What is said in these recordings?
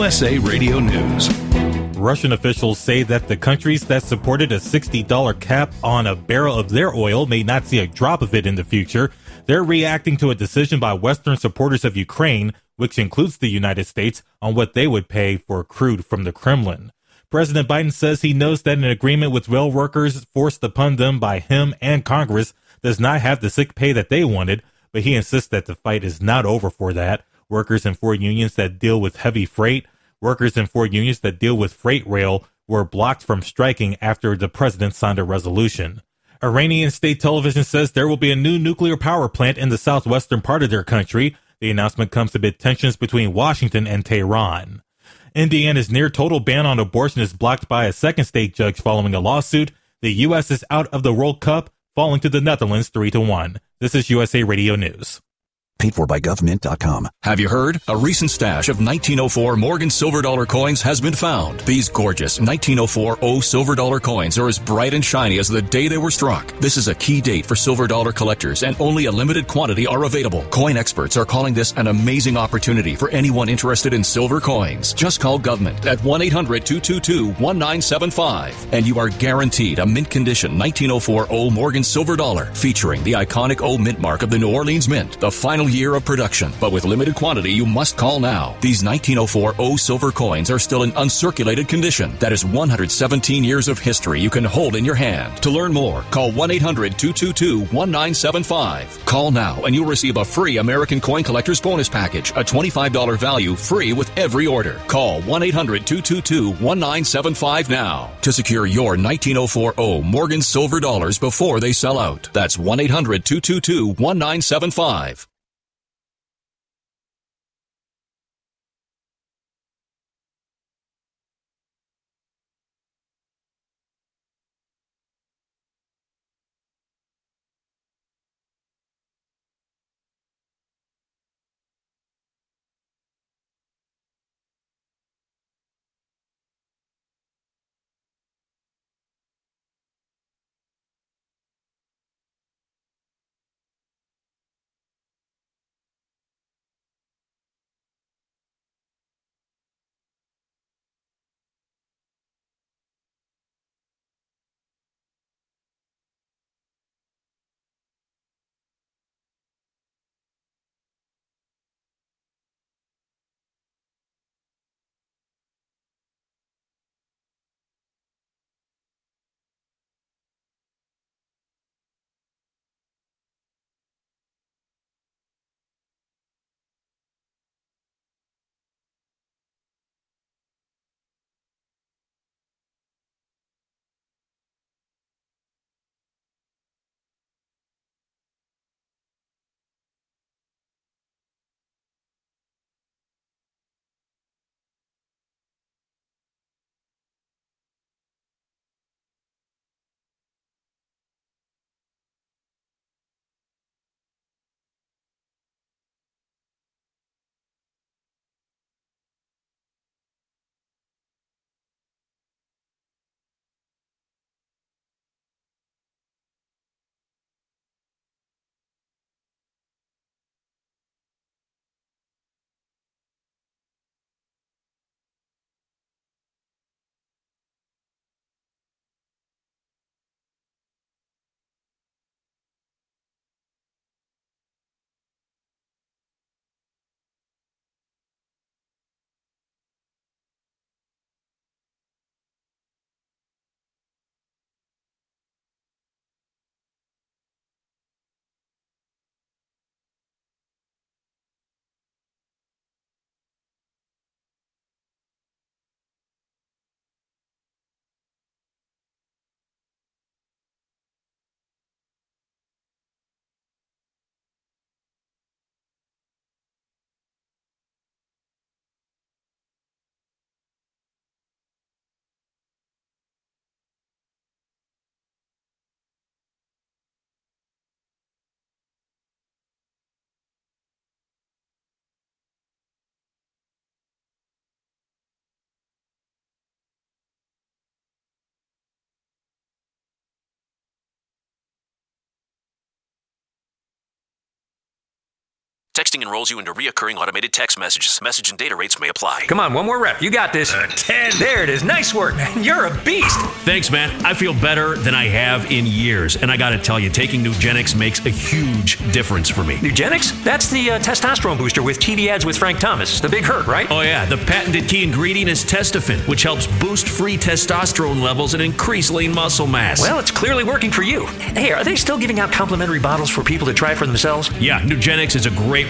USA Radio News. Russian officials say that the countries that supported a $60 cap on a barrel of their oil may not see a drop of it in the future. They're reacting to a decision by Western supporters of Ukraine, which includes the United States, on what they would pay for crude from the Kremlin. President Biden says he knows that an agreement with rail workers forced upon them by him and Congress does not have the sick pay that they wanted, but he insists that the fight is not over for that. Workers in four unions that deal with heavy freight, workers in four unions that deal with freight rail were blocked from striking after the president signed a resolution. Iranian state television says there will be a new nuclear power plant in the southwestern part of their country. The announcement comes amid tensions between Washington and Tehran. Indiana's near total ban on abortion is blocked by a second state judge following a lawsuit. The U.S. is out of the World Cup, falling to the Netherlands 3 to 1. This is USA Radio News. Paid for by GovMint.com. Have you heard? A recent stash of 1904 Morgan silver dollar coins has been found. These gorgeous 1904 O silver dollar coins are as bright and shiny as the day they were struck. This is a key date for silver dollar collectors and only a limited quantity are available. Coin experts are calling this an amazing opportunity for anyone interested in silver coins. Just call GovMint at 1-800-222-1975 and you are guaranteed a mint condition 1904 O Morgan silver dollar featuring the iconic O mint mark of the New Orleans Mint. The final year of production, but with limited quantity, you must call now. These 1904 O silver coins are still in uncirculated condition. That is 117 years of history you can hold in your hand. To learn more, call 1 800 222 1975. Call now and you'll receive a free American Coin Collector's Bonus Package, a $25 value free with every order. Call 1 800 222 1975 now to secure your 1904 O Morgan silver dollars before they sell out. That's 1 800 222 1975. Texting enrolls you into reoccurring automated text messages. Message and data rates may apply. Come on, one more rep. You got this. Uh, 10. There it is. Nice work, man. You're a beast. Thanks, man. I feel better than I have in years. And I got to tell you, taking Nugenix makes a huge difference for me. Nugenix? That's the uh, testosterone booster with TV ads with Frank Thomas. The big hurt, right? Oh, yeah. The patented key ingredient is Testofen, which helps boost free testosterone levels and increase lean muscle mass. Well, it's clearly working for you. Hey, are they still giving out complimentary bottles for people to try for themselves? Yeah, Nugenix is a great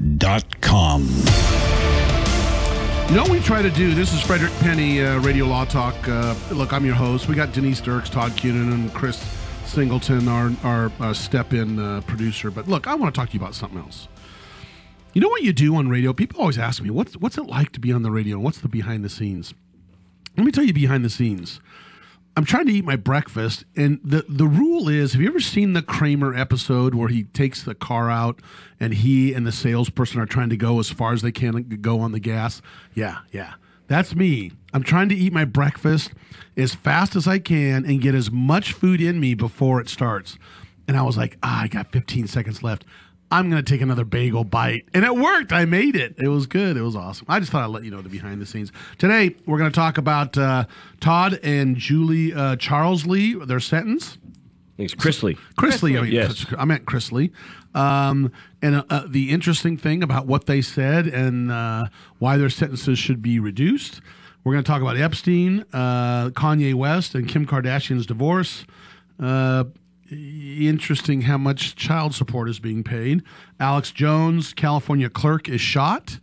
RadioLawTalk.com. You know what we try to do? This is Frederick Penny, uh, Radio Law Talk. Uh, look, I'm your host. We got Denise Dirks, Todd Cunin, and Chris Singleton, our, our uh, step-in uh, producer. But look, I want to talk to you about something else. You know what you do on radio? People always ask me, what's, what's it like to be on the radio? What's the behind the scenes? Let me tell you behind the scenes. I'm trying to eat my breakfast, and the the rule is: Have you ever seen the Kramer episode where he takes the car out and he and the salesperson are trying to go as far as they can go on the gas? Yeah, yeah, that's me. I'm trying to eat my breakfast as fast as I can and get as much food in me before it starts. And I was like, ah, I got 15 seconds left. I'm going to take another bagel bite. And it worked. I made it. It was good. It was awesome. I just thought I'd let you know the behind the scenes. Today, we're going to talk about uh, Todd and Julie uh, Charles Lee, their sentence. Thanks, Chrisley. Chris Lee. I, mean, Yes. I meant Chrisley. Um, and uh, uh, the interesting thing about what they said and uh, why their sentences should be reduced. We're going to talk about Epstein, uh, Kanye West, and Kim Kardashian's divorce. Interesting how much child support is being paid. Alex Jones, California clerk, is shot.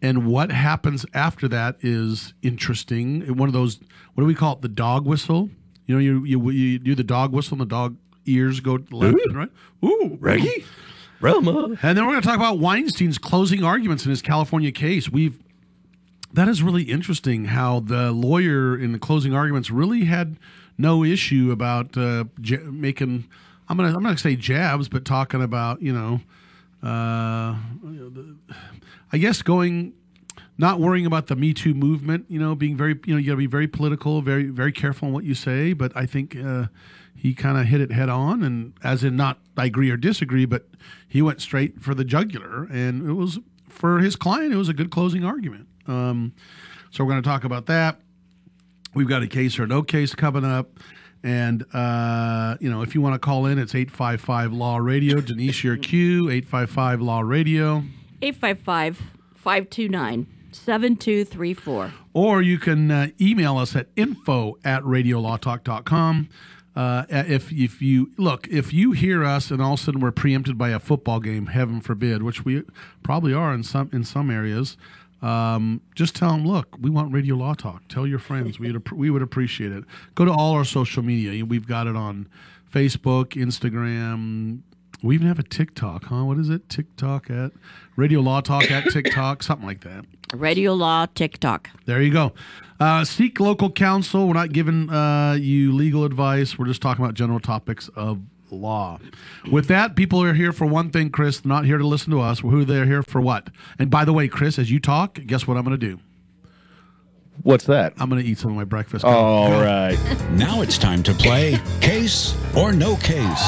And what happens after that is interesting. One of those, what do we call it? The dog whistle. You know, you you, you do the dog whistle, and the dog ears go left and right. Ooh, Reggie? Roma. and then we're going to talk about Weinstein's closing arguments in his California case. We've that is really interesting how the lawyer in the closing arguments really had no issue about uh, j- making. I'm gonna I'm gonna say jabs, but talking about you know, uh, I guess going. Not worrying about the Me Too movement, you know, being very, you know, you got to be very political, very, very careful in what you say. But I think uh, he kind of hit it head on, and as in not I agree or disagree, but he went straight for the jugular, and it was for his client. It was a good closing argument. Um, so we're going to talk about that. We've got a case or no case coming up. And, uh, you know, if you want to call in, it's 855 Law Radio. Denise, your cue, 855 Law Radio. 855 529 7234. Or you can uh, email us at info at radiolawtalk.com. Uh, if if you look, if you hear us and all of a sudden we're preempted by a football game, heaven forbid, which we probably are in some in some areas, um, just tell them, look, we want Radio Law Talk. Tell your friends. We would, we would appreciate it. Go to all our social media. We've got it on Facebook, Instagram. We even have a TikTok, huh? What is it? TikTok at Radio Law Talk at TikTok, something like that. Radio Law TikTok. There you go. Uh, seek local counsel. We're not giving uh, you legal advice. We're just talking about general topics of law. With that, people are here for one thing, Chris. They're not here to listen to us. Who they're here for what? And by the way, Chris, as you talk, guess what I'm going to do? What's that? I'm going to eat some of my breakfast. All right. Now it's time to play Case or No Case.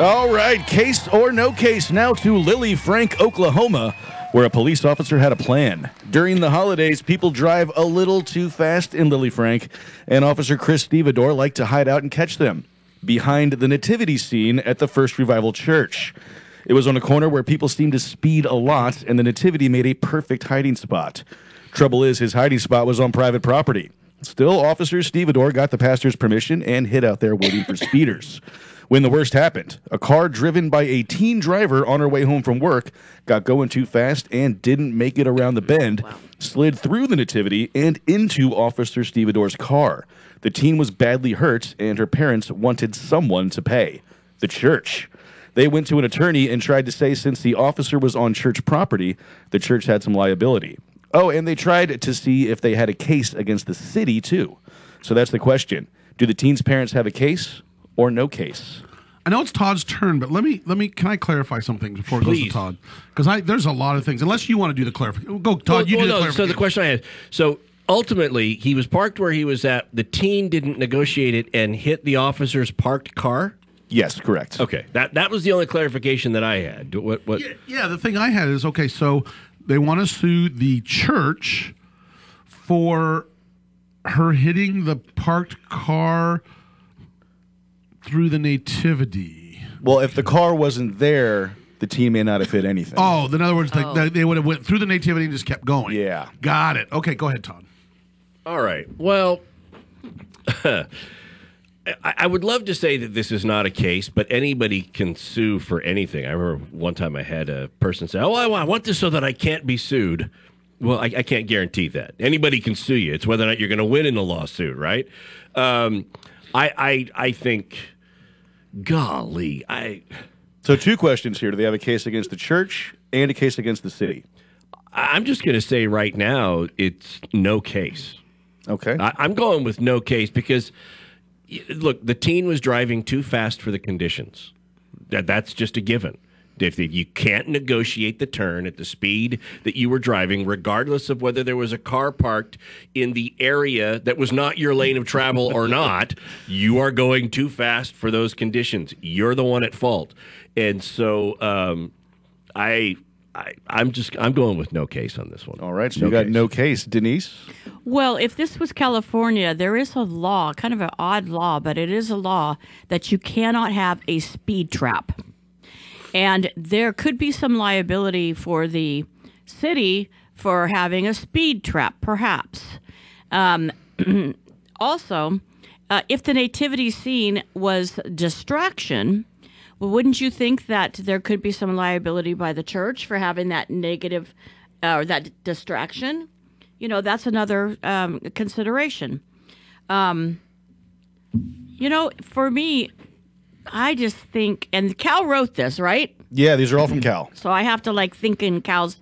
All right. Case or no case. Now to Lily Frank, Oklahoma, where a police officer had a plan. During the holidays, people drive a little too fast in Lily Frank, and Officer Chris Stevedore liked to hide out and catch them behind the nativity scene at the First Revival Church. It was on a corner where people seemed to speed a lot, and the Nativity made a perfect hiding spot. Trouble is, his hiding spot was on private property. Still, Officer Stevedore got the pastor's permission and hid out there waiting for speeders. When the worst happened, a car driven by a teen driver on her way home from work got going too fast and didn't make it around the bend, slid through the Nativity and into Officer Stevedore's car. The teen was badly hurt, and her parents wanted someone to pay the church. They went to an attorney and tried to say since the officer was on church property, the church had some liability. Oh, and they tried to see if they had a case against the city, too. So that's the question Do the teen's parents have a case or no case? I know it's Todd's turn, but let me let me can I clarify something before it goes to Todd? Because I there's a lot of things. Unless you want to do the clarification, go Todd. Well, you well, do the no, clarification. So the question I had, so ultimately he was parked where he was at. The teen didn't negotiate it and hit the officer's parked car. Yes, correct. Okay, that that was the only clarification that I had. What what? Yeah, the thing I had is okay. So they want to sue the church for her hitting the parked car through the nativity. Well, if the car wasn't there, the teen may not have hit anything. Oh, in other words, Oh. they, they would have went through the nativity and just kept going. Yeah. got it. Okay, go ahead, Todd. All right. Well, I, I would love to say that this is not a case, but anybody can sue for anything. I remember one time I had a person say, "Oh, I, I want this so that I can't be sued." Well, I, I can't guarantee that anybody can sue you. It's whether or not you're going to win in a lawsuit, right? Um, I, I, I think, golly, I. So, two questions here. Do they have a case against the church and a case against the city? I'm just going to say right now, it's no case. Okay. I, I'm going with no case because, look, the teen was driving too fast for the conditions. That that's just a given. If you can't negotiate the turn at the speed that you were driving, regardless of whether there was a car parked in the area that was not your lane of travel or not, you are going too fast for those conditions. You're the one at fault, and so um, I, I, I'm just I'm going with no case on this one. All right. So, you got case. no case. Denise? Well, if this was California, there is a law, kind of an odd law, but it is a law that you cannot have a speed trap. And there could be some liability for the city for having a speed trap, perhaps. Um, also, uh, if the nativity scene was distraction, well, wouldn't you think that there could be some liability by the church for having that negative uh, or that distraction? You know, that's another um, consideration. Um, you know, for me, I just think, and Cal wrote this, right? Yeah, these are all from Cal. So I have to like think in Cal's.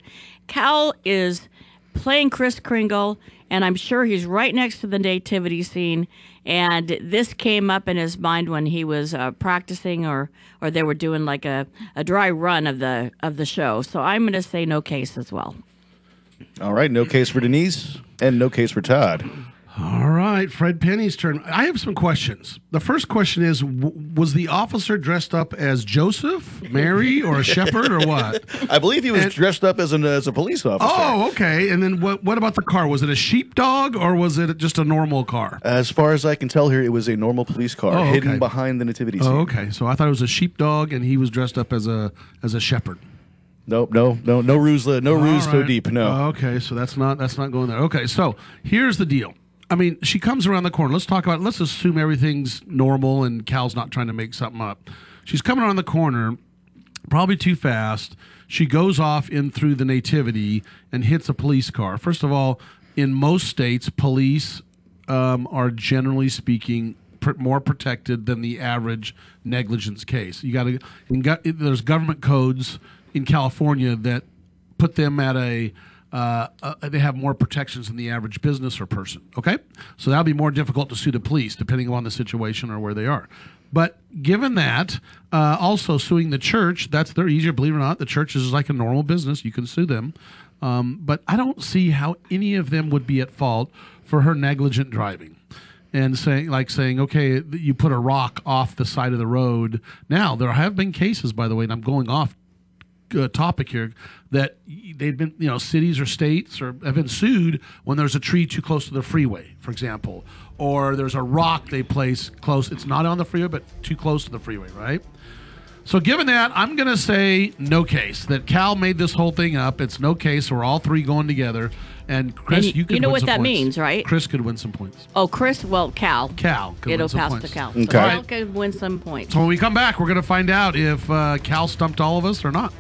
Cal is playing Kris Kringle, and I'm sure he's right next to the nativity scene. And this came up in his mind when he was uh, practicing, or or they were doing like a, a dry run of the of the show. So I'm going to say no case as well. All right. No case for Denise and no case for Todd. All right, Fred Penny's turn. I have some questions. The first question is: w- Was the officer dressed up as Joseph, Mary, or a shepherd, or what? I believe he was And- dressed up as, an, as a police officer. Oh, okay. And then what? What about the car? Was it a sheepdog or was it just a normal car? As far as I can tell here, it was a normal police car Oh, hidden behind the nativity scene. Oh, okay. So I thought it was a sheepdog, and he was dressed up as a as a shepherd. Nope, no, no, no ruse, no ruse All so right. deep. No. Okay, so that's not that's not going there. Okay, so here's the deal. I mean, she comes around the corner. Let's talk about. Let's assume everything's normal and Cal's not trying to make something up. She's coming around the corner, probably too fast. She goes off in through the nativity and hits a police car. First of all, in most states, police um, are generally speaking pr- more protected than the average negligence case. You got to. There's government codes in California that put them at a. Uh, uh, they have more protections than the average business or person. Okay, so that'll be more difficult to sue the police depending on the situation or where they are. But given that, uh, also suing the church, that's they're easier. Believe it or not, the church is like a normal business. You can sue them. Um, but I don't see how any of them would be at fault for her negligent driving and saying like saying okay you put a rock off the side of the road now there have been cases by the way and i'm going off uh, topic here that they've been you know cities or states or have been sued when there's a tree too close to the freeway for example or there's a rock they place close it's not on the freeway but too close to the freeway right So, given that, I'm going to say no case. That Cal made this whole thing up. It's no case. We're all three going together. And Chris, And you- you, could you know what that points. means, right? Chris could win some points. Oh, Chris, well, Cal. Cal could It'll win some pass points. to Cal. Okay. So Cal can win some points. So when we come back, we're going to find out if uh, Cal stumped all of us or not.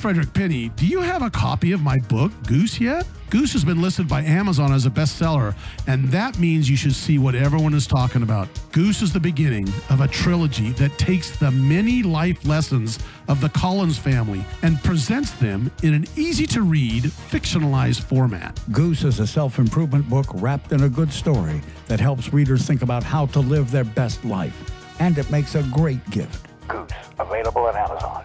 Frederick Penny. Do you have a copy of my book, Goose, yet? Goose has been listed by Amazon as a bestseller, and that means you should see what everyone is talking about. Goose is the beginning of a trilogy that takes the many life lessons of the Collins family and presents them in an easy to read, fictionalized format. Goose is a self improvement book wrapped in a good story that helps readers think about how to live their best life. And it makes a great gift. Goose, available at Amazon.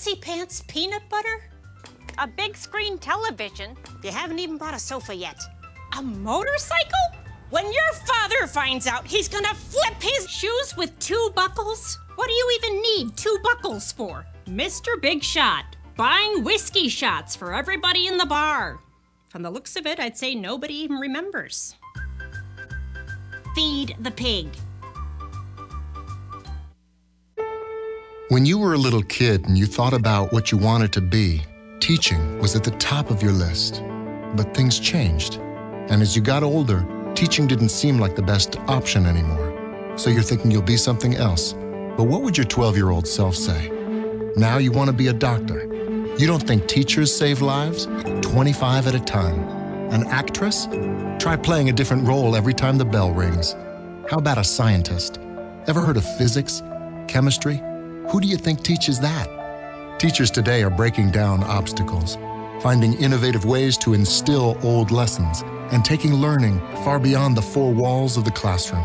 Fancy pants peanut butter? A big screen television? You haven't even bought a sofa yet. A motorcycle? When your father finds out, he's gonna flip his shoes with two buckles? What do you even need two buckles for? Mr. Big Shot, buying whiskey shots for everybody in the bar. From the looks of it, I'd say nobody even remembers. Feed the pig. When you were a little kid and you thought about what you wanted to be, teaching was at the top of your list. But things changed. And as you got older, teaching didn't seem like the best option anymore. So you're thinking you'll be something else. But what would your 12 year old self say? Now you want to be a doctor. You don't think teachers save lives? 25 at a time. An actress? Try playing a different role every time the bell rings. How about a scientist? Ever heard of physics? Chemistry? Who do you think teaches that? Teachers today are breaking down obstacles, finding innovative ways to instill old lessons, and taking learning far beyond the four walls of the classroom.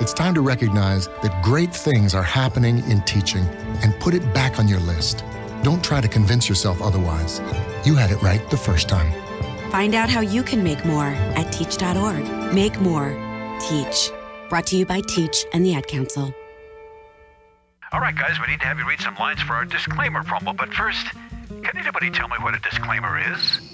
It's time to recognize that great things are happening in teaching and put it back on your list. Don't try to convince yourself otherwise. You had it right the first time. Find out how you can make more at teach.org. Make more. Teach. Brought to you by Teach and the Ad Council. All right, guys, we need to have you read some lines for our disclaimer promo. But first, can anybody tell me what a disclaimer is?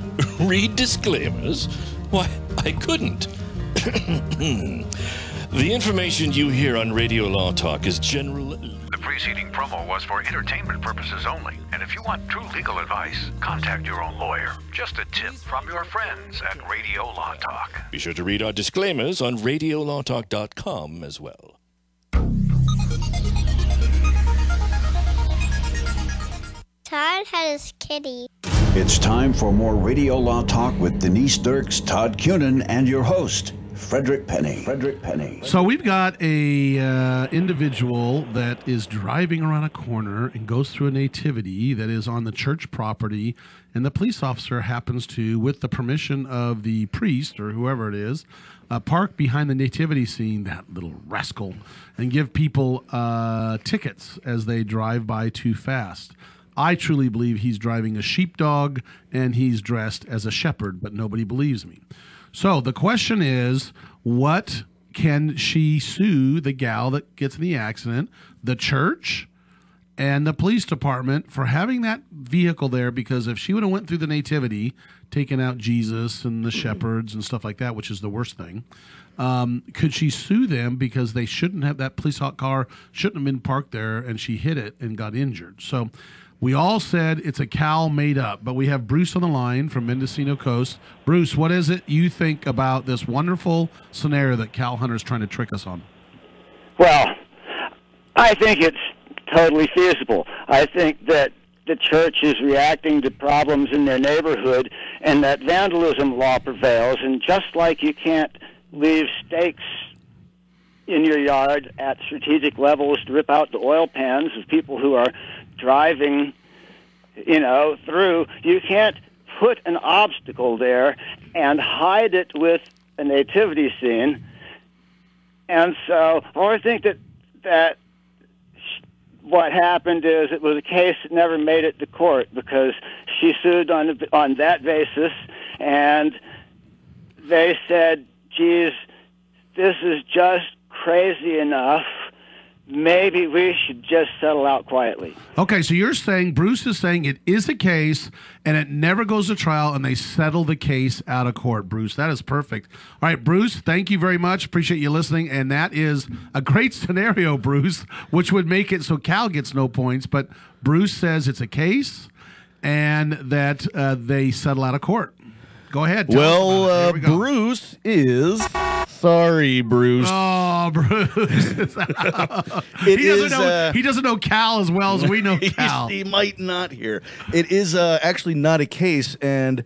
Read disclaimers? Why, I couldn't. the information you hear on Radio Law Talk is general. The preceding promo was for entertainment purposes only. And if you want true legal advice, contact your own lawyer. Just a tip from your friends at Radio Law Talk. Be sure to read our disclaimers on radiolawtalk.com as well. Todd had his kitty. It's time for more Radio Law Talk with Denise Dirks, Todd Cunin, and your host, Frederick Penny. Frederick Penny. So we've got a uh, individual that is driving around a corner and goes through a nativity that is on the church property, and the police officer happens to, with the permission of the priest or whoever it is, uh, park behind the nativity scene, that little rascal, and give people uh, tickets as they drive by too fast. I truly believe he's driving a sheepdog and he's dressed as a shepherd, but nobody believes me. So the question is, what can she sue the gal that gets in the accident, the church, and the police department for having that vehicle there? Because if she would have went through the nativity, taken out Jesus and the shepherds and stuff like that, which is the worst thing, um, could she sue them because they shouldn't have that police hot car shouldn't have been parked there and she hit it and got injured? So. We all said it's a Cal made up, but we have Bruce on the line from Mendocino Coast. Bruce, what is it you think about this wonderful scenario that Cal Hunter's trying to trick us on? Well, I think it's totally feasible. I think that the church is reacting to problems in their neighborhood and that vandalism law prevails. And just like you can't leave stakes in your yard at strategic levels to rip out the oil pans of people who are driving, you know, through, you can't put an obstacle there and hide it with a nativity scene. And so, I think that that what happened is it was a case that never made it to court because she sued on on that basis, and they said, "Geez, this is just crazy enough. Maybe we should just settle out quietly." Okay, so you're saying Bruce is saying it is a case and it never goes to trial and they settle the case out of court. Bruce, that is perfect. All right, Bruce, thank you very much. Appreciate you listening. And that is a great scenario, Bruce, which would make it so Cal gets no points. But Bruce says it's a case and that uh, they settle out of court. Go ahead. Well, about uh, we go. Bruce is sorry, Bruce. Oh, Bruce. It he doesn't know. uh, he doesn't know Cal as well as we know Cal. he might not hear. It is uh, actually not a case, and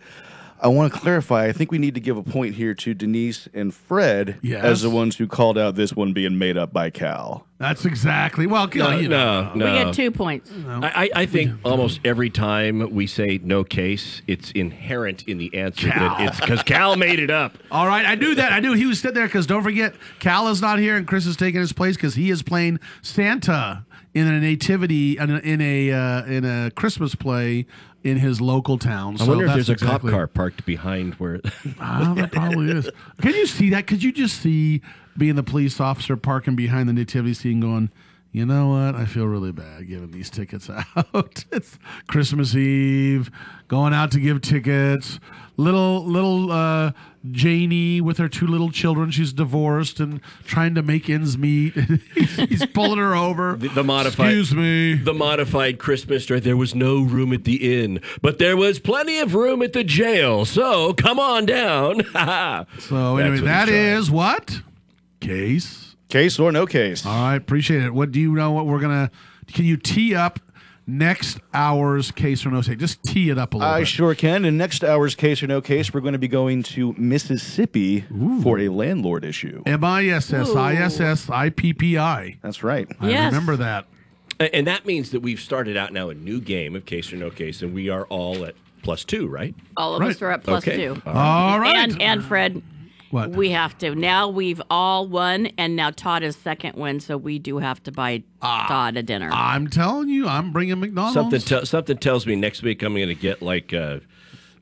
I want to clarify. I think we need to give a point here to Denise and Fred Yes. as the ones who called out this one being made up by Cal. That's exactly. Well, No, you know, no, no. We get two points. I, I I think almost every time we say no case, it's inherent in the answer that it's because Cal made it up. All right, I knew that. I knew he was sitting there because don't forget, Cal is not here and Chris is taking his place because he is playing Santa in a nativity in a in a, uh, in a Christmas play in his local town. I So wonder if there's a cop car parked behind where. Ah, there probably is. Can you see that? Could you just see being the police officer parking behind the nativity scene, going, you know what? I feel really bad giving these tickets out. it's Christmas Eve, going out to give tickets. Little little uh, Janie with her two little children. She's divorced and trying to make ends meet. he's, he's pulling her over. The, the modified, Excuse me. The modified Christmas dress. There was no room at the inn, but there was plenty of room at the jail. So come on down. So anyway, that is what case. Case or no case. All right, appreciate it. What do you know? What we're gonna? Can you tee up next hour's case or no case? Just tee it up a little I bit. sure can. In next hour's case or no case, we're going to be going to Mississippi for a landlord issue. M I S S I S S I P P I. That's right. I remember that. And that means that we've started out now a new game of case or no case, and we are all at plus two, right? All of us are at plus Okay. two. All right. And and Fred, What? we have to now. We've all won, and now Todd is second win, so we do have to buy Ah. Todd a dinner. I'm telling you, I'm bringing McDonald's. Something te- something tells me next week I'm going to get like a,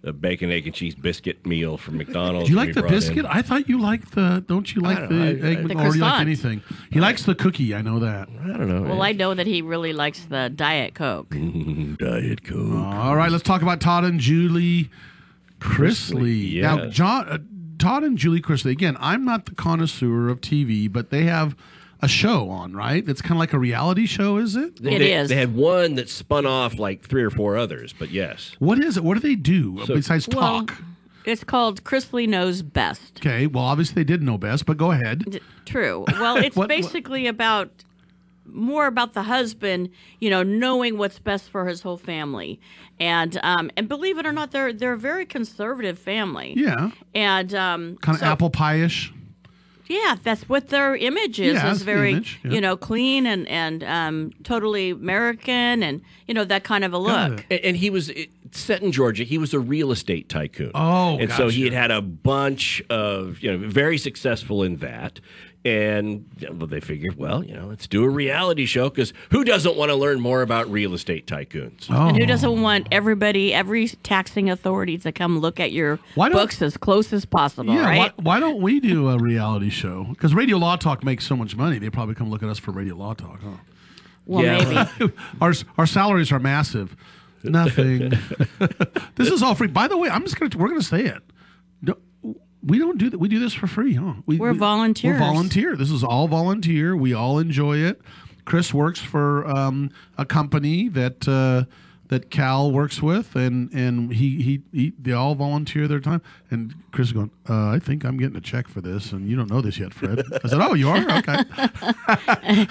a bacon, egg, and cheese biscuit meal from McDonald's. Do you like the brought in. biscuit? I thought you liked the. Don't you like don't the know. I- egg? I- Mc- The or do you like anything? He likes the cookie. I know that. I don't know. well, I know that he really likes the Diet Coke. Diet Coke. All right, let's talk about Todd and Julie Chrisley. Chrisley, Now. John, uh, Todd and Julie Chrisley. Again, I'm not the connoisseur of TV, but they have a show on, right? It's kind of like a reality show, is it? They, they, They had one that spun off like three or four others, but yes. What is it? What do they do So- besides Well, talk? it's called Chrisley Knows Best. Okay, well, obviously they did know best, but go ahead. True. Well, it's What- what- basically about more about the husband, you know, knowing what's best for his whole family, and um, and believe it or not, they're they're a very conservative family. Yeah, And um, kind of so- apple pie-ish. Yeah, that's what their image is. Yeah, is very, image, yeah. you know, clean and and um, totally American, and you know that kind of a look. And, and he was it, set in Georgia. He was a real estate tycoon. Oh, and so he had had a bunch of you know very successful in that. And you know, they figured, well, you know, let's do a reality show because who doesn't want to learn more about real estate tycoons? Oh. And who doesn't want everybody, every taxing authority to come look at your Why don't- books as close as possible, Yeah, right? why, why don't we do a reality show? Because Radio Law Talk makes so much money, they probably come look at us for Radio Law Talk, huh? Well, Yeah. maybe. our our salaries are massive. Nothing. this is all free. By the way, I'm just gonna we're gonna say it. We don't do that. We do this for free, huh? We, We're we- volunteers. We're volunteer. This is all volunteer. We all enjoy it. Chris works for um, a company that uh, that Cal works with, and and he, he he they all volunteer their time. And Chris is going, uh, I think I'm getting a check for this, and you don't know this yet, Fred. I said, Oh, you are okay.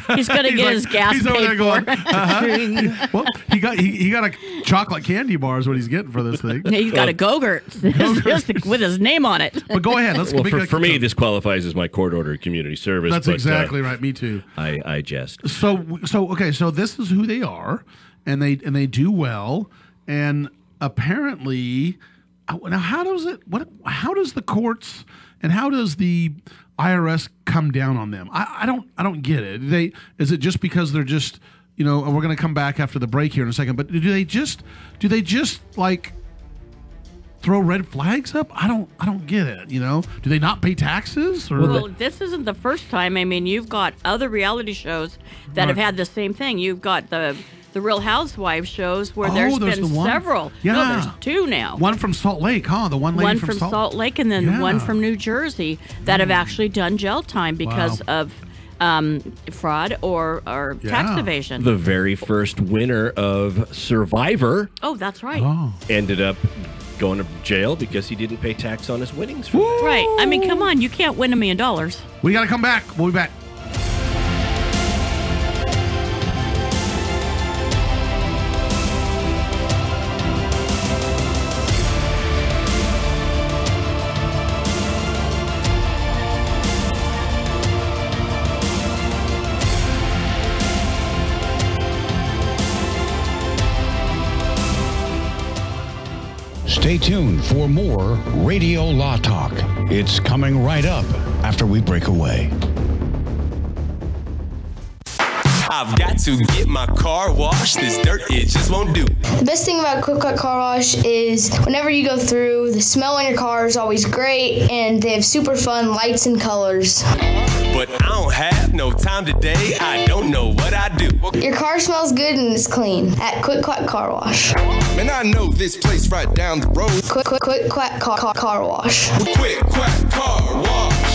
He's gonna He's get like- his gas he's over paid there going, for. uh-huh. well, he got he, he got a chocolate candy bar is what he's getting for this thing. Yeah, He's got a Gogurt with his name on it. But go ahead. Let's well, for, for me, this qualifies as my court order community service. That's but, uh, exactly right. Me too. I, I jest. So so okay. So this is who they are, and they and they do well, and apparently, uh, now how does it? What? How does the courts and how does the IRS come down on them? I, I don't I don't get it. They is it just because they're just you know? And we're going to come back after the break here in a second. But do they just do they just like? throw red flags up i don't i don't get it you know do they not pay taxes or Well, this isn't the first time. I mean, you've got other reality shows that have had the same thing. You've got the the Real Housewives shows where Oh, there's there's been the several. Yeah. No, there's two now. one from salt lake huh the one lady one from, from, salt, Salt Lake and then one Yeah. Mm. from New Jersey that have actually done jail time because Wow. of um, fraud or, or tax evasion. The very first winner of Survivor oh, that's right. ended up going to jail because he didn't pay tax on his winnings. Right. I mean, come on. You can't win a million dollars. we gotta come back we'll be back Stay tuned for more Radio Law Talk. It's coming right up after we break away. I've got to get my car washed. This dirt, it just won't do. The best thing about Quick Quack Car Wash is whenever you go through, the smell on your car is always great, and they have super fun lights and colors. But I don't have no time today. I don't know what I do. Your car smells good and is clean at Quick Quack Car Wash. Man, I know this place right down the road. Quick Quick Quick Quack Car, car, car Wash. Quick Quack Car Wash.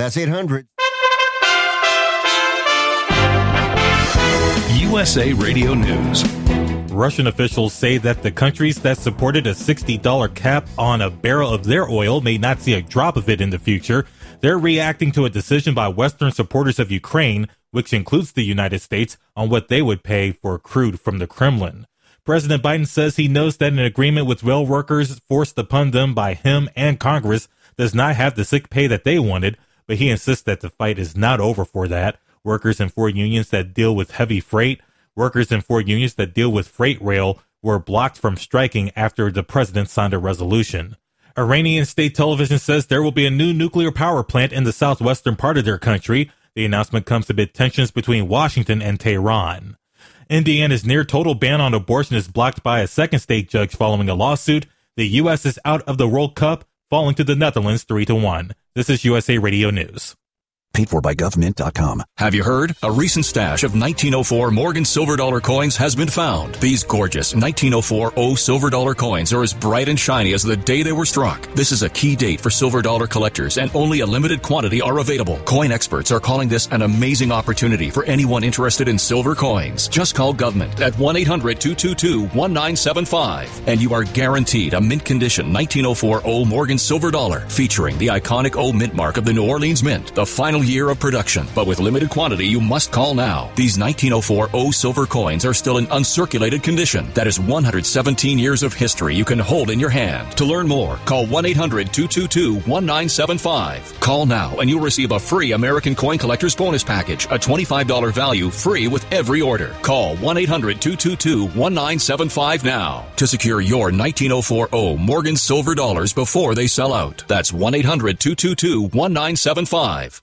That's 800 USA Radio News. Russian officials say that the countries that supported a $60 cap on a barrel of their oil may not see a drop of it in the future. They're reacting to a decision by Western supporters of Ukraine, which includes the United States, on what they would pay for crude from the Kremlin. President Biden says he knows that an agreement with rail workers forced upon them by him and Congress does not have the sick pay that they wanted, but he insists that the fight is not over for that. Workers in four unions that deal with heavy freight, workers in four unions that deal with freight rail were blocked from striking after the president signed a resolution. Iranian state television says there will be a new nuclear power plant in the southwestern part of their country. The announcement comes amid tensions between Washington and Tehran. Indiana's near total ban on abortion is blocked by a second state judge following a lawsuit. The U.S. is out of the World Cup, falling to the Netherlands 3 to 1. This is USA Radio News. Paid for by GovMint.com. Have you heard? A recent stash of 1904 Morgan silver dollar coins has been found. These gorgeous 1904 O silver dollar coins are as bright and shiny as the day they were struck. This is a key date for silver dollar collectors and only a limited quantity are available. Coin experts are calling this an amazing opportunity for anyone interested in silver coins. Just call GovMint at 1-800-222-1975 and you are guaranteed a mint condition 1904 O Morgan silver dollar featuring the iconic O mint mark of the New Orleans Mint, the final year of production, but with limited quantity, you must call now. These 1904 O silver coins are still in uncirculated condition. That is 117 years of history you can hold in your hand. To learn more, call 1 800 222 1975. Call now and you'll receive a free American Coin Collector's Bonus Package, a $25 value free with every order. Call 1 800 222 1975 now to secure your 1904 O Morgan silver dollars before they sell out. That's 1 800 222 1975.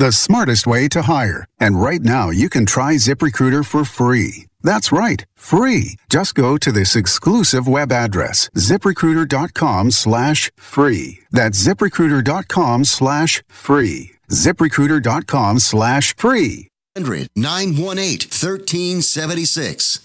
the smartest way to hire. And right now, you can try ZipRecruiter for free. That's right, free. Just go to this exclusive web address, ziprecruiter.com slash free. That's ziprecruiter.com slash free. ziprecruiter.com slash free. 800 918 1376.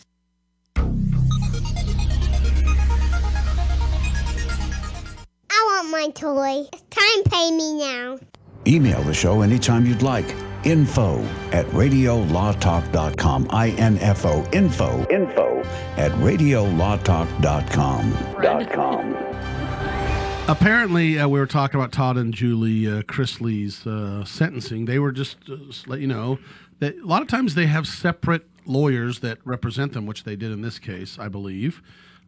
I want my toy. It's time to pay me now. Email the show anytime you'd like. Info at radiolawtalk.com. I-N-F-O. Info. Info at radiolawtalk.com. Dot com. Apparently, uh, we were talking about Todd and Julie uh, Chrisley's uh, sentencing. They were just, uh, just let you know that a lot of times they have separate lawyers that represent them, which they did in this case, I believe.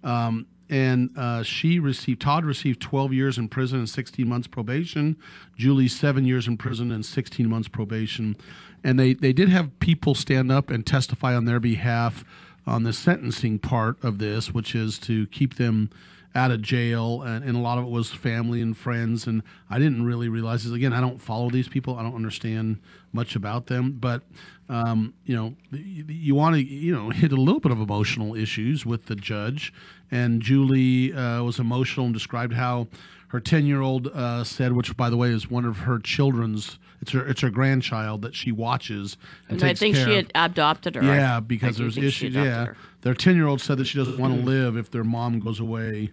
Um, and uh, she received Todd received 12 years in prison and 16 months probation. Julie seven years in prison and 16 months probation. And they they did have people stand up and testify on their behalf on the sentencing part of this, which is to keep them out of jail, and, and a lot of it was family and friends. And I didn't really realize this. Again, I don't follow these people. I don't understand much about them, but um, you know, you, you want to you know hit a little bit of emotional issues with the judge. And Julie uh, was emotional and described how her ten year old uh, said, which by the way is one of her children's. It's her it's her grandchild that she watches and, And I think she had adopted her. Yeah, because there's issues. Yeah, her. Their ten year old said that she doesn't want to live if their mom goes away.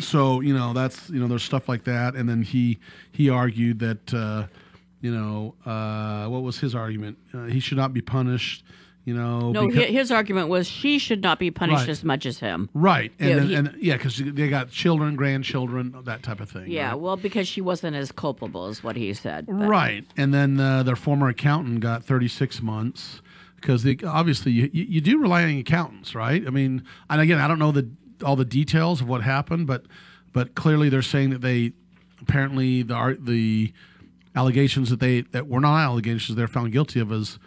So you know that's you know there's stuff like that, and then he he argued that uh, you know uh, what was his argument? Uh, he should not be punished. You know, No, because- his argument was she should not be punished Right. as much as him. right, and Yeah, then, he- and yeah, because they got children, grandchildren, that type of thing. Yeah, right? well, because she wasn't as culpable as what he said. but- Right. And then uh, their former accountant got 36 months. Because obviously you, you, do rely on accountants, right? I mean, and again, I don't know the all the details of what happened, but but clearly they're saying that they apparently the the allegations that they that were not allegations they're found guilty of is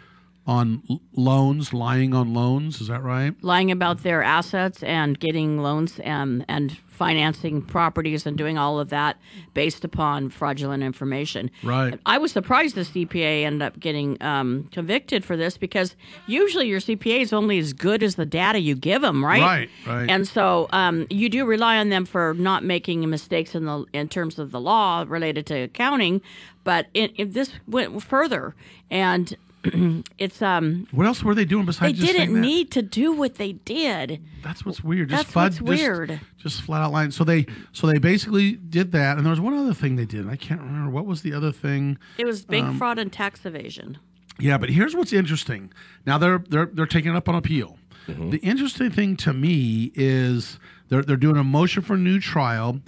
on loans, lying on loans. Is that right? lying about their assets and getting loans um, and, and financing properties and doing all of that based upon fraudulent information. Right. I was surprised the CPA ended up getting um, convicted for this because usually your CPA is only as good as the data you give them, right? Right, right. And so um, you do rely on them for not making mistakes in the in terms of the law related to accounting, but it, it, this went further and. it's um. What else were they doing besides just saying didn't that? need to do what they did. That's what's weird. Just That's flat, what's just- weird. Just, flat out lying. So they so they basically did that, and there was one other thing they did. I can't remember what was the other thing. It was bank Um, fraud and tax evasion. Yeah, but here's what's interesting. Now they're they're they're taking it up on appeal. The interesting thing to me is they're they're doing a motion for new trial.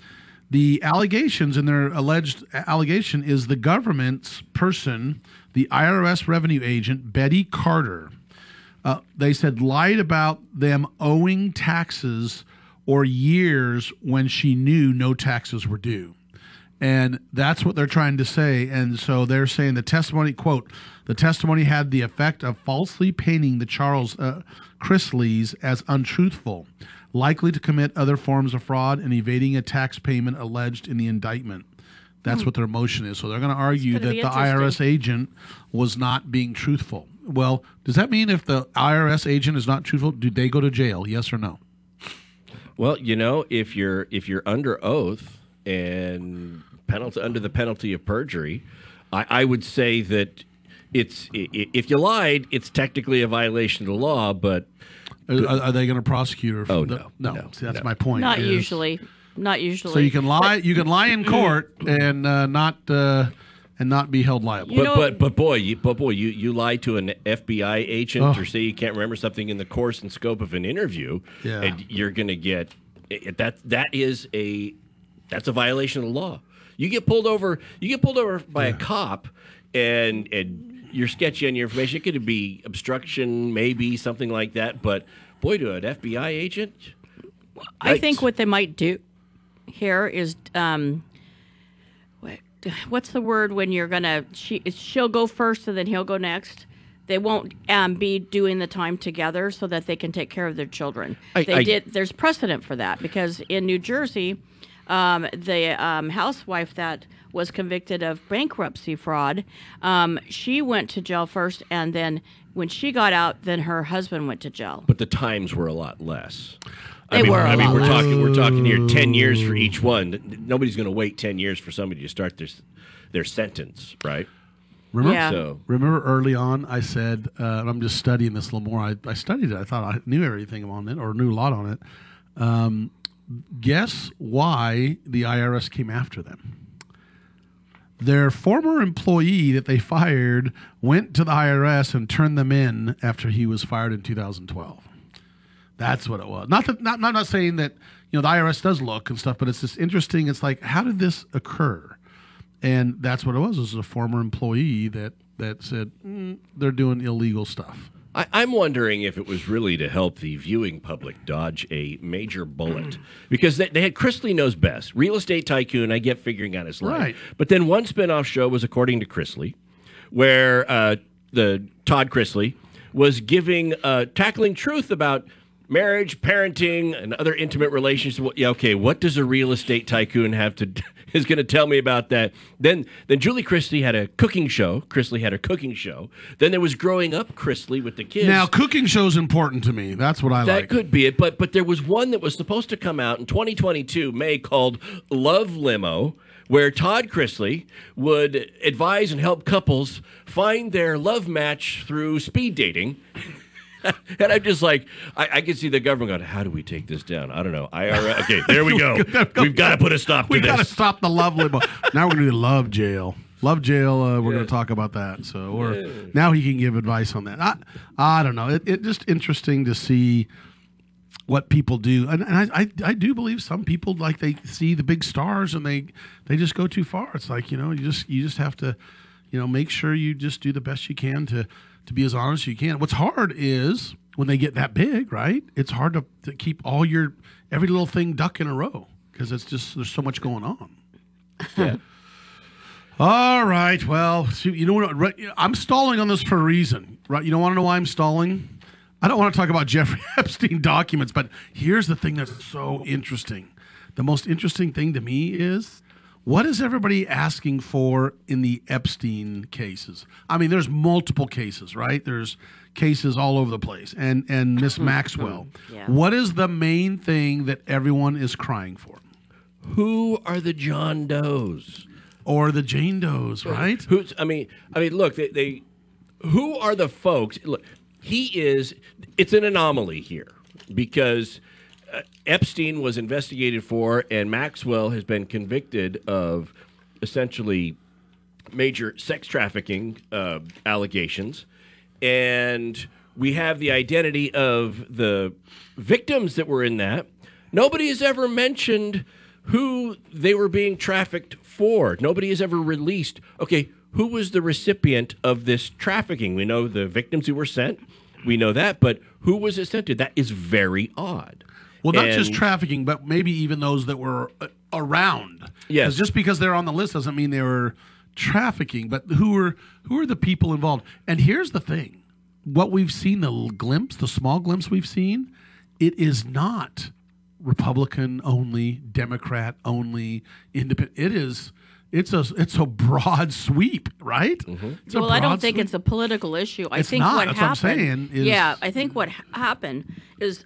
The allegations and their alleged allegation is the government's person, the IRS revenue agent Betty Carter. Uh, they said lied about them owing taxes or years when she knew no taxes were due. And that's what they're trying to say. And so they're saying the testimony, quote, the testimony had the effect of falsely painting the Charles uh, Chrisleys as untruthful, likely to commit other forms of fraud and evading a tax payment alleged in the indictment. That's Hmm. what their motion is. So they're going to argue gonna that the IRS agent was not being truthful. Well, does that mean if the IRS agent is not truthful, do they go to jail? Yes or no? Well, you know, if you're if you're under oath and penalty under the penalty of perjury, I, I would say that it's i- i- if you lied, it's technically a violation of the law. But Are, are they going to prosecute her? for Oh, the- no, no. See, that's my point. Not is- usually. Not usually. So you can lie. You can lie in court and uh, not uh, and not be held liable. but but but boy, you, but boy, you you lie to an FBI agent Oh. or say you can't remember something in the course and scope of an interview, Yeah. and you're going to get it, that that is a that's a violation of the law. You get pulled over. You get pulled over by a cop, and and you're sketchy on your information. It could be obstruction, maybe something like that. But boy, to an FBI agent, I think what they might do here is um, what, what's the word when you're gonna she she'll go first and then he'll go next. They won't um, be doing the time together so that they can take care of their children. I- they I- did. There's precedent for that because in New Jersey, um, the um, housewife that was convicted of bankruptcy fraud, um, she went to jail first, and then when she got out, then her husband went to jail. but the times were a lot less. They I mean, were a I mean, we're less. talking we're talking here ten years for each one. Nobody's going to wait ten years for somebody to start their their sentence, right? Remember, Yeah. So remember early on, I said, uh, and I'm just studying this a little more. I, I studied it. I thought I knew everything on it or knew a lot on it. Um, guess why the IRS came after them? Their former employee that they fired went to the IRS and turned them in after he was fired in 2012. That's what it was. Not that, not, not not saying that you know the IRS does look and stuff, but it's just interesting. It's like how did this occur? And that's what it was. It was a former employee that that said mm, they're doing illegal stuff. I, I'm wondering if it was really to help the viewing public dodge a major bullet because they, they had Chrisley knows best, real estate tycoon. I get figuring out his life, Right. but then one spinoff show was according to Chrisley, where uh, the Todd Chrisley was giving uh, tackling truth about marriage, parenting, and other intimate relationships. Yeah, okay, what does a real estate tycoon have to is going to tell me about that? Then, then Julie Christie had a cooking show. Chrisley had a cooking show. Then there was growing up Chrisley with the kids. Now, cooking show's important to me. That's what I That like. could be it, but but there was one that was supposed to come out in 2022 May called Love Limo, where Todd Chrisley would advise and help couples find their love match through speed dating. and I'm just like, I, I can see the government going, "How do we take this down? I don't know." IRS. Okay, there we go. We've got to put a stop to we this. got to stop the love limo. now we're going to do love jail. Love jail. Uh, we're going to talk about that. So, or now he can give advice on that. I, I don't know. It, it just interesting to see what people do, and, and I, I, I do believe some people like they see the big stars and they they just go too far. It's like you know you just you just have to you know, make sure you just do the best you can to to be as honest as you can. What's hard is when they get that big, right? It's hard to, to keep all your every little thing duck in a row because it's just there's so much going on. Yeah. All right. Well, see, you know what? I'm stalling on this for a reason. Right? You don't want to know why I'm stalling? I don't want to talk about Jeffrey Epstein documents, but here's the thing that's so interesting. The most interesting thing to me is what is everybody asking for in the Epstein cases? I mean, there's multiple cases, right? There's cases all over the place. And and Miss hmm. Maxwell. Yeah. What is the main thing that everyone is crying for? Who are the John Does? Or the Jane Does, right? Who's? I mean, I mean, look, they, they who are the folks? Look, he is. It's an anomaly here because Epstein was investigated for, and Maxwell has been convicted of essentially major sex trafficking uh, allegations, and we have the identity of the victims that were in that. Nobody has ever mentioned who they were being trafficked for. Nobody has ever released. Okay, who was the recipient of this trafficking? We know the victims who were sent. We know that, but who was it sent to? That is very odd. Well, not just trafficking, but maybe even those that were uh, around. Yes. 'Cause just because they're on the list doesn't mean they were trafficking. But who are who are the people involved? And here's the thing: what we've seen, the glimpse, the small glimpse we've seen, it is not Republican only, Democrat only, independent. It is. It's a it's a broad sweep, right? It's a well, I don't think sweep. it's a political issue. I It's think not. what That's what I'm happened. saying is- yeah, I think what ha- happened is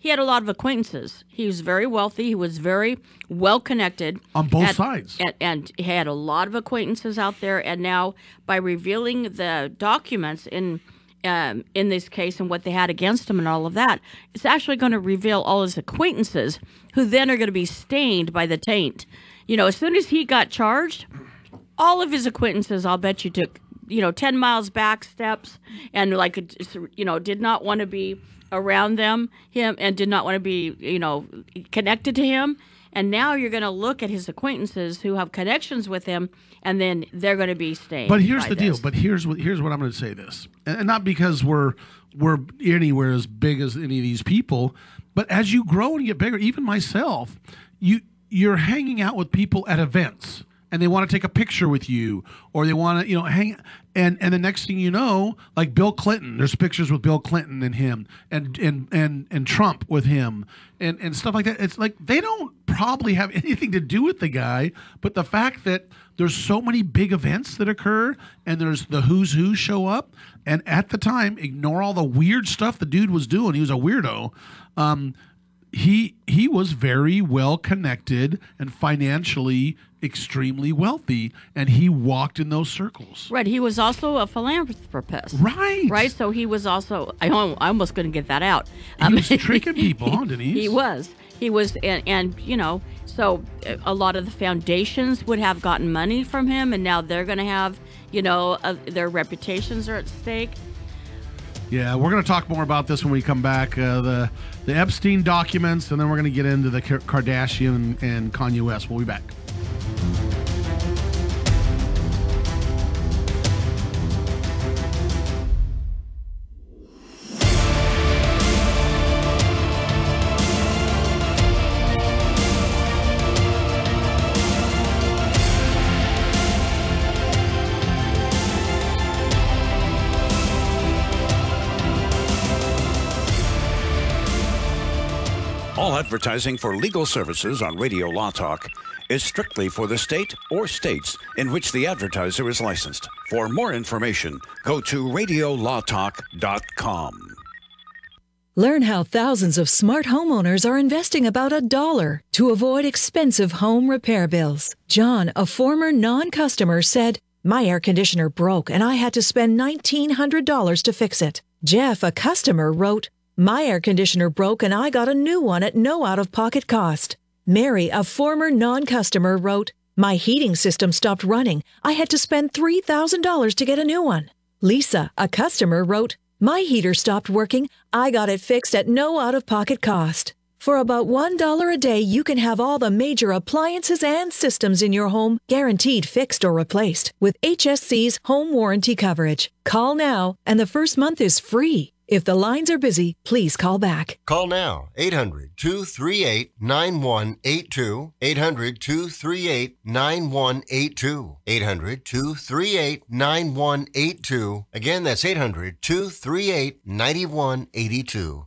he had a lot of acquaintances. He was very wealthy. He was very well connected On both Had- sides. and, and he had a lot of acquaintances out there. And now, by revealing the documents in um, in this case and what they had against him and all of that, it's actually going to reveal all his acquaintances, who then are going to be stained by the taint. You know, as soon as he got charged, all of his acquaintances, I'll bet you took, you know, 10 miles back steps and like, you know, did not want to be around them, him, and did not want to be, you know, connected to him. And now you're going to look at his acquaintances who have connections with him, and then they're going to be staying. But here's the deal. But here's what here's what I'm going to say this, and, and not because we're we're anywhere as big as any of these people, but as you grow and get bigger, even myself, you you're hanging out with people at events. And they want to take a picture with you, or they want to, you know, hang. And and the next thing you know, like Bill Clinton, there's pictures with Bill Clinton and him, and and and and Trump with him, and and stuff like that. It's like they don't probably have anything to do with the guy, but the fact that there's so many big events that occur and there's the who's who show up and at the time ignore all the weird stuff the dude was doing he was a weirdo um, he he was very well connected and financially extremely wealthy and he walked in those circles Right. He was also a philanthropist. Right. Right. So he was also. I I almost couldn't get that out. He was tricking people, huh, Denise? He was. He was, and, and you know, so a lot of the foundations would have gotten money from him, and now they're going to have, you know, uh, their reputations are at stake. yeah we're going to talk more about this when we come back uh, the the epstein documents and then we're going to get into the kardashian and kanye west we'll be back advertising for legal services on Radio Law Talk is strictly for the state or states in which the advertiser is licensed. For more information, go to radiolawtalk.com. Learn how thousands of smart homeowners are investing about a dollar to avoid expensive home repair bills. John, a former non customer, said, My air conditioner broke and I had to spend $1,900 to fix it. Jeff, a customer, wrote, My air conditioner broke and I got a new one at no out of pocket cost. Mary, a former non customer, wrote, My heating system stopped running. I had to spend $3,000 to get a new one. Lisa, a customer, wrote, My heater stopped working. I got it fixed at no out of pocket cost. For about $1 a day, you can have all the major appliances and systems in your home guaranteed fixed or replaced with HSC's home warranty coverage. Call now, and the first month is free. If the lines are busy, please call back. Call now 800 238 9182. 800 238 9182. 800 238 9182. Again, that's 800 238 9182.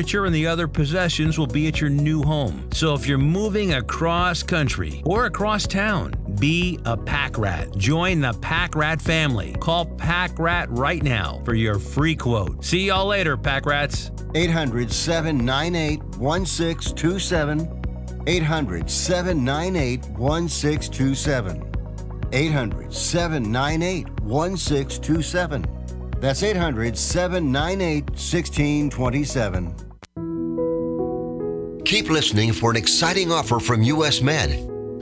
and the other possessions will be at your new home. So if you're moving across country or across town, be a pack rat. Join the Pack Rat family. Call Pack Rat right now for your free quote. See y'all later, Pack Rats. 800 798 1627. 800 798 1627. 800 798 1627. That's 800 798 1627. Keep listening for an exciting offer from US Med.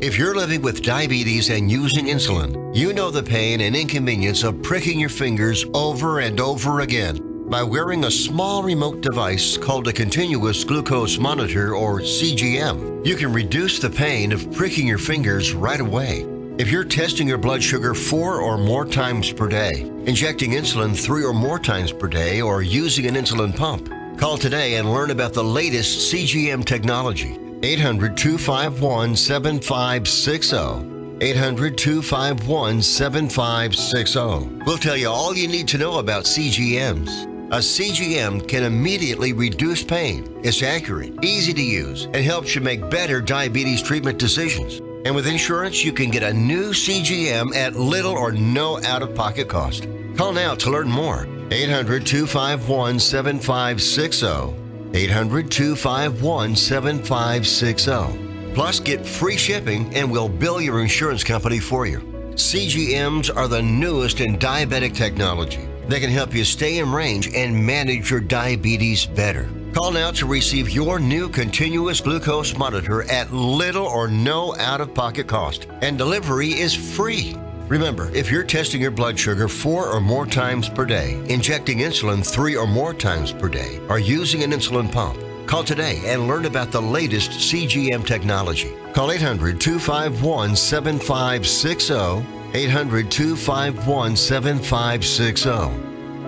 If you're living with diabetes and using insulin, you know the pain and inconvenience of pricking your fingers over and over again. By wearing a small remote device called a continuous glucose monitor or CGM, you can reduce the pain of pricking your fingers right away. If you're testing your blood sugar four or more times per day, injecting insulin three or more times per day, or using an insulin pump, call today and learn about the latest CGM technology. 800 251 7560. 800 251 7560. We'll tell you all you need to know about CGMs. A CGM can immediately reduce pain. It's accurate, easy to use, and helps you make better diabetes treatment decisions. And with insurance, you can get a new CGM at little or no out of pocket cost. Call now to learn more. 800 251 7560. 800 251 7560. Plus, get free shipping and we'll bill your insurance company for you. CGMs are the newest in diabetic technology. They can help you stay in range and manage your diabetes better. Call now to receive your new continuous glucose monitor at little or no out of pocket cost, and delivery is free. Remember, if you're testing your blood sugar four or more times per day, injecting insulin three or more times per day, or using an insulin pump, call today and learn about the latest CGM technology. Call 800 251 7560. 800 251 7560.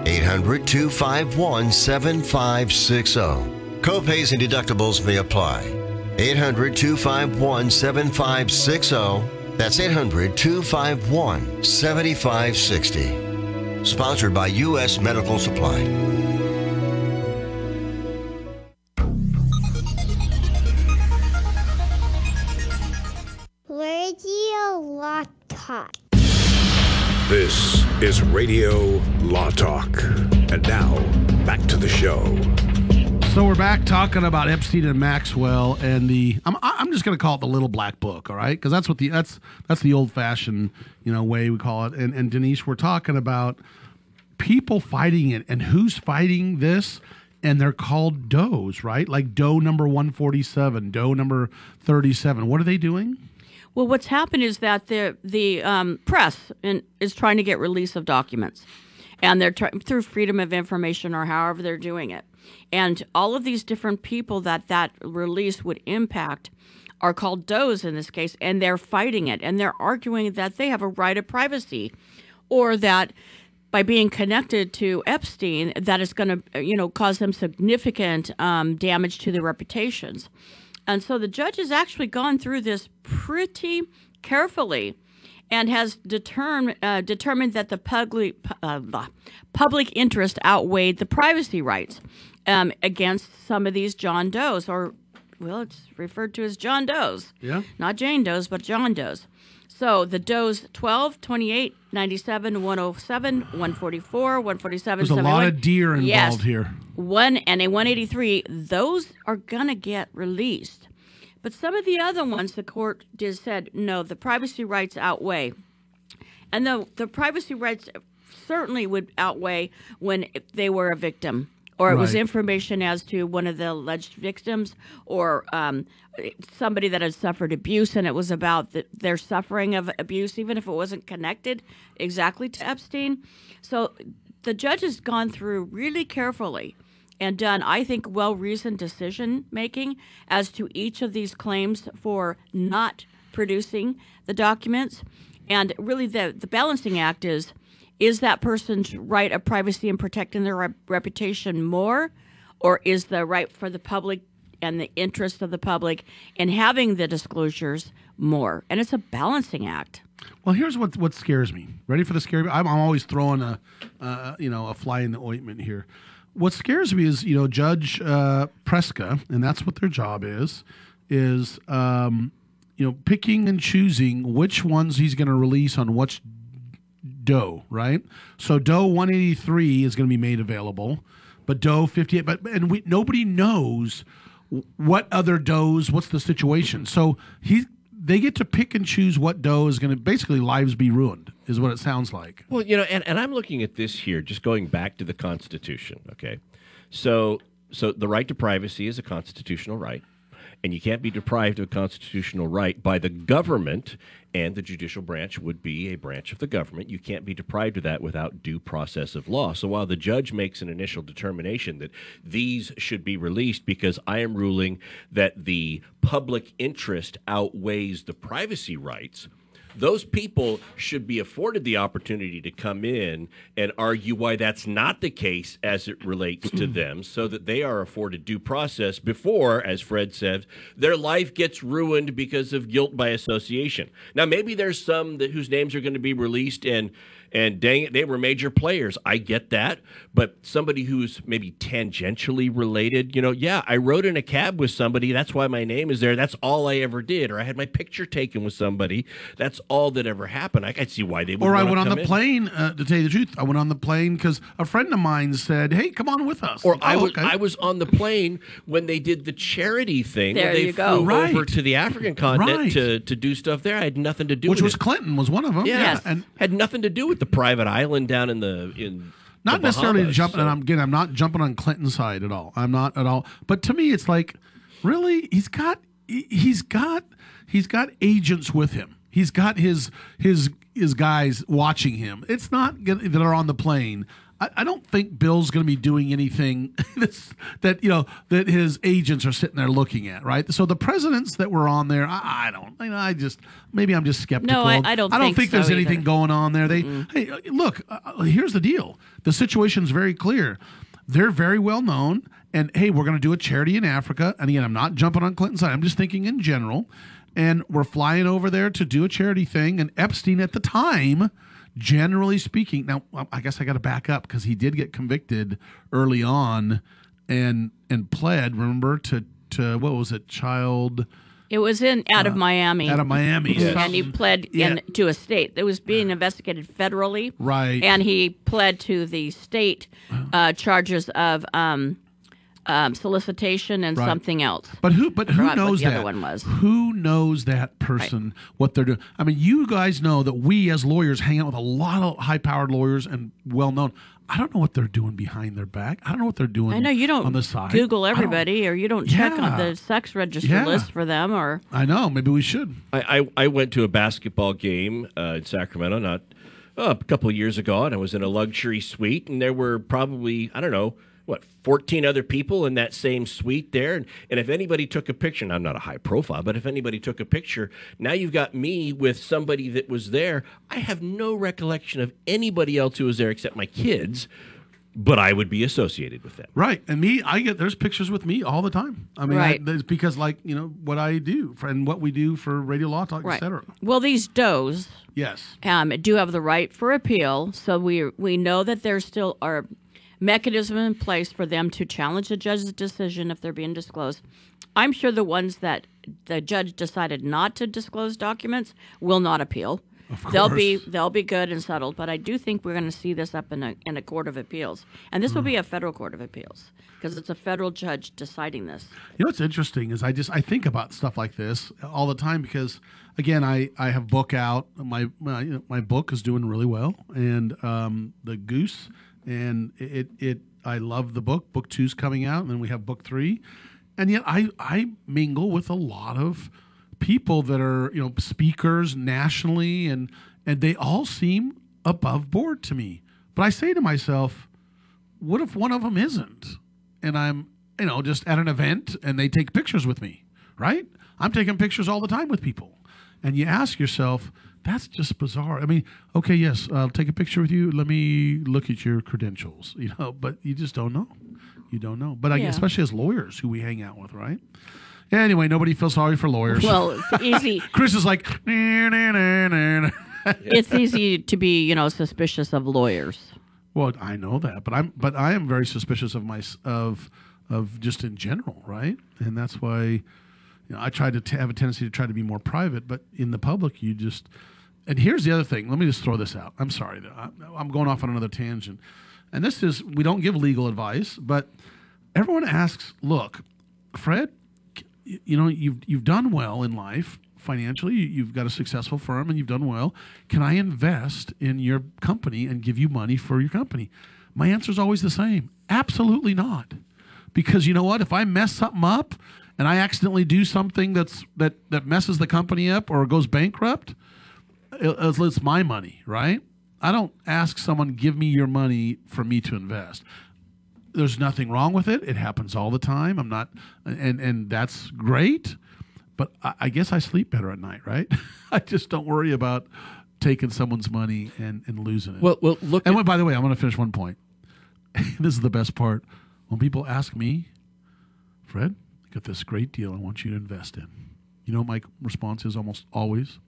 800 251 7560. Copays and deductibles may apply. 800 251 7560. That's 800 251 7560. Sponsored by U.S. Medical Supply. Radio Law Talk. This is Radio Law Talk. And now, back to the show. So we're back talking about Epstein and Maxwell and the. I'm I'm just going to call it the little black book, all right? Because that's what the that's that's the old fashioned you know way we call it. And and Denise, we're talking about people fighting it and who's fighting this. And they're called does, right? Like doe number 147, doe number 37. What are they doing? Well, what's happened is that the the um, press in, is trying to get release of documents, and they're trying through freedom of information or however they're doing it, and all of these different people that that release would impact are called does in this case, and they're fighting it, and they're arguing that they have a right of privacy, or that by being connected to Epstein, that is going to you know cause them significant um, damage to their reputations. And so the judge has actually gone through this pretty carefully and has determined uh, determined that the public uh, public interest outweighed the privacy rights um, against some of these John Does, or well, it's referred to as John Does, Yeah. not Jane Does, but John Does. So the Doe's 12, 28, 97, 107, 144, 147, There's a lot 71. of deer involved yes, here. One and a 183, those are going to get released. But some of the other ones, the court just said, no, the privacy rights outweigh. And the, the privacy rights certainly would outweigh when they were a victim or it was information as to one of the alleged victims or um, somebody that had suffered abuse and it was about the, their suffering of abuse even if it wasn't connected exactly to epstein. So the judge has gone through really carefully and done i think well-reasoned decision making as to each of these claims for not producing the documents. And really the, the balancing act is is that person's right of privacy and protecting their rep- reputation more, or is the right for the public and the interest of the public in having the disclosures more? And it's a balancing act. Well, here's what what scares me. Ready for the scary? I'm, I'm always throwing a, uh, you know, a fly in the ointment here. What scares me is, you know, Judge uh, Preska, and that's what their job is, is, um, you know, picking and choosing which ones he's going to release on which doe, right? So doe 183 is going to be made available, but doe 58, but and we nobody knows what other does, what's the situation. So he they get to pick and choose what doe is going to basically lives be ruined is what it sounds like. Well, you know, and, and I'm looking at this here, just going back to the Constitution. Okay, so so the right to privacy is a constitutional right, and you can't be deprived of a constitutional right by the government. And the judicial branch would be a branch of the government. You can't be deprived of that without due process of law. So while the judge makes an initial determination that these should be released because I am ruling that the public interest outweighs the privacy rights, those people should be afforded the opportunity to come in and argue why that's not the case as it relates to them so that they are afforded due process before as fred said their life gets ruined because of guilt by association. Now maybe there's some that whose names are going to be released and and dang it, they were major players. I get that. But somebody who's maybe tangentially related, you know, yeah, I rode in a cab with somebody. That's why my name is there. That's all I ever did. Or I had my picture taken with somebody. That's all that ever happened. I could see why they would Or I went on the in. plane. Uh, to tell you the truth, I went on the plane because a friend of mine said, "Hey, come on with us." Or I Oh, was okay. I was on the plane when they did the charity thing. There they you go. flew Right. over to the African continent Right. to, to do stuff there. I had nothing to do which with was it. Clinton was one of them. Yeah, and had nothing to do with the private island down in the in not necessarily Bahamas, jumping. so- And I'm again, I'm not jumping on Clinton's side at all. I'm not at all. But to me, it's like, really, he's got, he- he's got, he's got agents with him. He's got his his his guys watching him. It's not gonna, that are on the plane. I, I don't think Bill's going to be doing anything that's, that you know that his agents are sitting there looking at. Right. So the presidents that were on there, I, I don't. You know, I just maybe I'm just skeptical. I- I don't I don't think think, there's so anything either. going on there. They hey, uh, look. Uh, here's the deal. The situation's very clear. They're very well known, and hey, we're going to do a charity in Africa. And again, I'm not jumping on Clinton's side. I'm just thinking in general. And we're flying over there to do a charity thing. And Epstein at the time, generally speaking, now I guess I got to back up because he did get convicted early on, and and pled. Remember to to what was it, child. It was in out of Uh, Miami. out of Miami, yes. and he pled Yeah. in, to a state that was being investigated federally. Right. and he pled to the state uh, charges of um, um, solicitation and Right. something else. But who? But who forgot what knows the that? other one was. Who knows that person? What they're doing? I mean, you guys know that we as lawyers hang out with a lot of high-powered lawyers and well-known. I don't know what they're doing behind their back. I don't know what they're doing. I know you don't on the side. Google everybody, or you don't check Yeah. on the sex register Yeah. list for them, or I know. Maybe we should. I, I, I went to a basketball game uh, in Sacramento not uh, a couple of years ago, and I was in a luxury suite, and there were probably I don't know what 14 other people in that same suite there, and, and if anybody took a picture, and I'm not a high profile, but if anybody took a picture, now you've got me with somebody that was there. I have no recollection of anybody else who was there except my kids, but I would be associated with them. Right, and me, I get there's pictures with me all the time. I mean, Right. I, that's because like you know what I do for, and what we do for Radio Law Talk, right. etc. Well, these does Yes. um, do have the right for appeal, so we we know that there still are mechanism in place for them to challenge the judge's decision if they're being disclosed. I'm sure the ones that the judge decided not to disclose documents will not appeal. They'll be they'll be good and settled, but I do think we're going to see this up in a in a court of appeals, and this will be a federal court of appeals because it's a federal judge deciding this. You know what's interesting is I just I think about stuff like this all the time because again I I have book out my my, my book is doing really well and um, the goose and it it I love the book book two's coming out and then we have book three and yet I I mingle with a lot of people that are you know speakers nationally and and they all seem above board to me but I say to myself what if one of them isn't and I'm, you know, just at an event and they take pictures with me, right? I'm taking pictures all the time with people. And you ask yourself, that's just bizarre. I mean, okay, yes, I'll take a picture with you. Let me look at your credentials, you know, but you just don't know. You don't know. But I Yeah. especially as lawyers who we hang out with, right? Anyway, nobody feels sorry for lawyers. Well, it's easy. Chris is like, "Nah, nah, nah, nah, nah." it's easy to be, you know, suspicious of lawyers. Well, I know that, but I'm but I am very suspicious of my of of just in general, right? And that's why you know I try to t- have a tendency to try to be more private, but in the public, you just. And here's the other thing. Let me just throw this out. I'm sorry, I'm going off on another tangent. And this is we don't give legal advice, but everyone asks, "Look, Fred, you know you've you've done well in life financially. You- You've got a successful firm and you've done well. Can I invest in your company and give you money for your company?" My answer is always the same: Absolutely not. Because you know what? If I mess something up and I accidentally do something that's that that messes the company up or goes bankrupt, it- it's my money, right? I don't ask someone give me your money for me to invest there's nothing wrong with it. It happens all the time. I'm not, and and that's great. But I, I guess I sleep better at night, right? I just don't worry about taking someone's money and, and losing it. Well, well, look. And by the way, I'm going to finish one point. this is the best part. When people ask me, Fred, I got this great deal I want you to invest in. You know, what my response is almost always,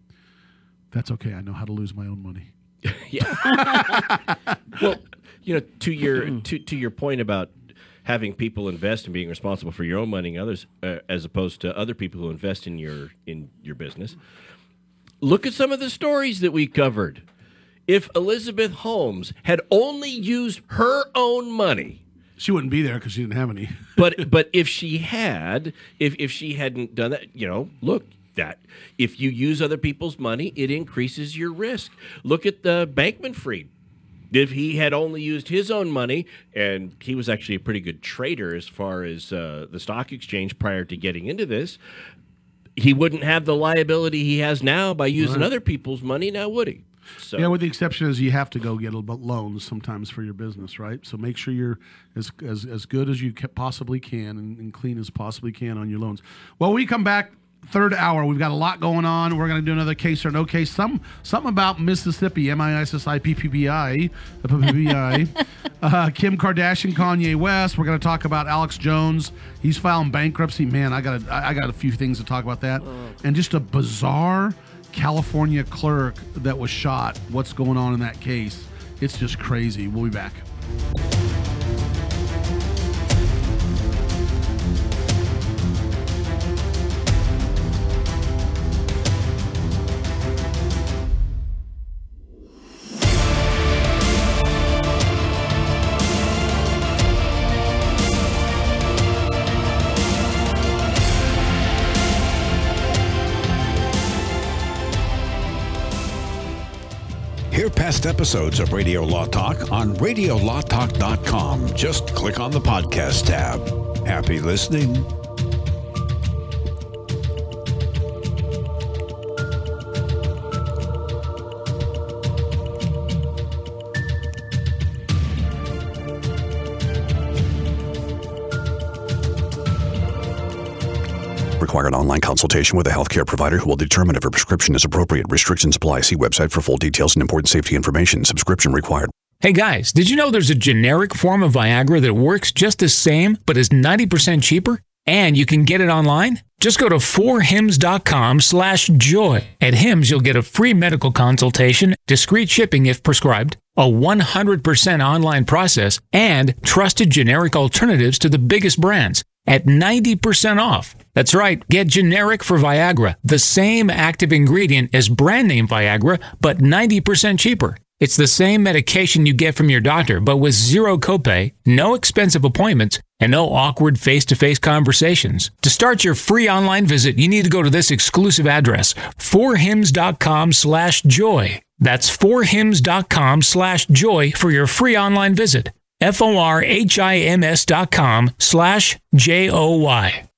"That's okay. I know how to lose my own money." Yeah. well, you know, to your to to your point about having people invest and being responsible for your own money and others, uh, as opposed to other people who invest in your in your business. Look at some of the stories that we covered. If Elizabeth Holmes had only used her own money, she wouldn't be there because she didn't have any. but but if she had, if if she hadn't done that, you know, look that if you use other people's money, it increases your risk. Look at the Bankman Fried. If he had only used his own money, and he was actually a pretty good trader as far as uh, the stock exchange prior to getting into this, he wouldn't have the liability he has now by using Right. other people's money. Now would he? So Yeah, with the exception is you have to go get loans sometimes for your business, right? So make sure you're as as, as good as you possibly can and, and clean as possibly can on your loans. Well, we come back third hour. We've got a lot going on. We're going to do another case or no case. Some something about Mississippi, M I S S I P P B I, uh, P P B I. Uh, Kim Kardashian, Kanye West. We're going to talk about Alex Jones. He's filing bankruptcy. Man, I got a, I I got a few things to talk about that, and just a bizarre California clerk that was shot. What's going on in that case? It's just crazy. We'll be back. Past episodes of Radio Law Talk on radiolawtalk.com. Just click on the podcast tab. Happy listening. Require an online consultation with a healthcare provider who will determine if a prescription is appropriate. Restrictions apply. See website for full details and important safety information. Subscription required. Hey guys, did you know there's a generic form of Viagra that works just the same but is 90% cheaper? And you can get it online? Just go to forhims.com slash joy. At Hims, you'll get a free medical consultation, discreet shipping if prescribed, a 100% online process, and trusted generic alternatives to the biggest brands at 90% off. That's right, get generic for Viagra, the same active ingredient as brand name Viagra, but 90% cheaper. It's the same medication you get from your doctor, but with zero copay, no expensive appointments, and no awkward face-to-face conversations. To start your free online visit, you need to go to this exclusive address, forhims.com slash joy. That's forhims.com slash joy for your free online visit. F-O-R-H-I-M-S dot com slash J-O-Y.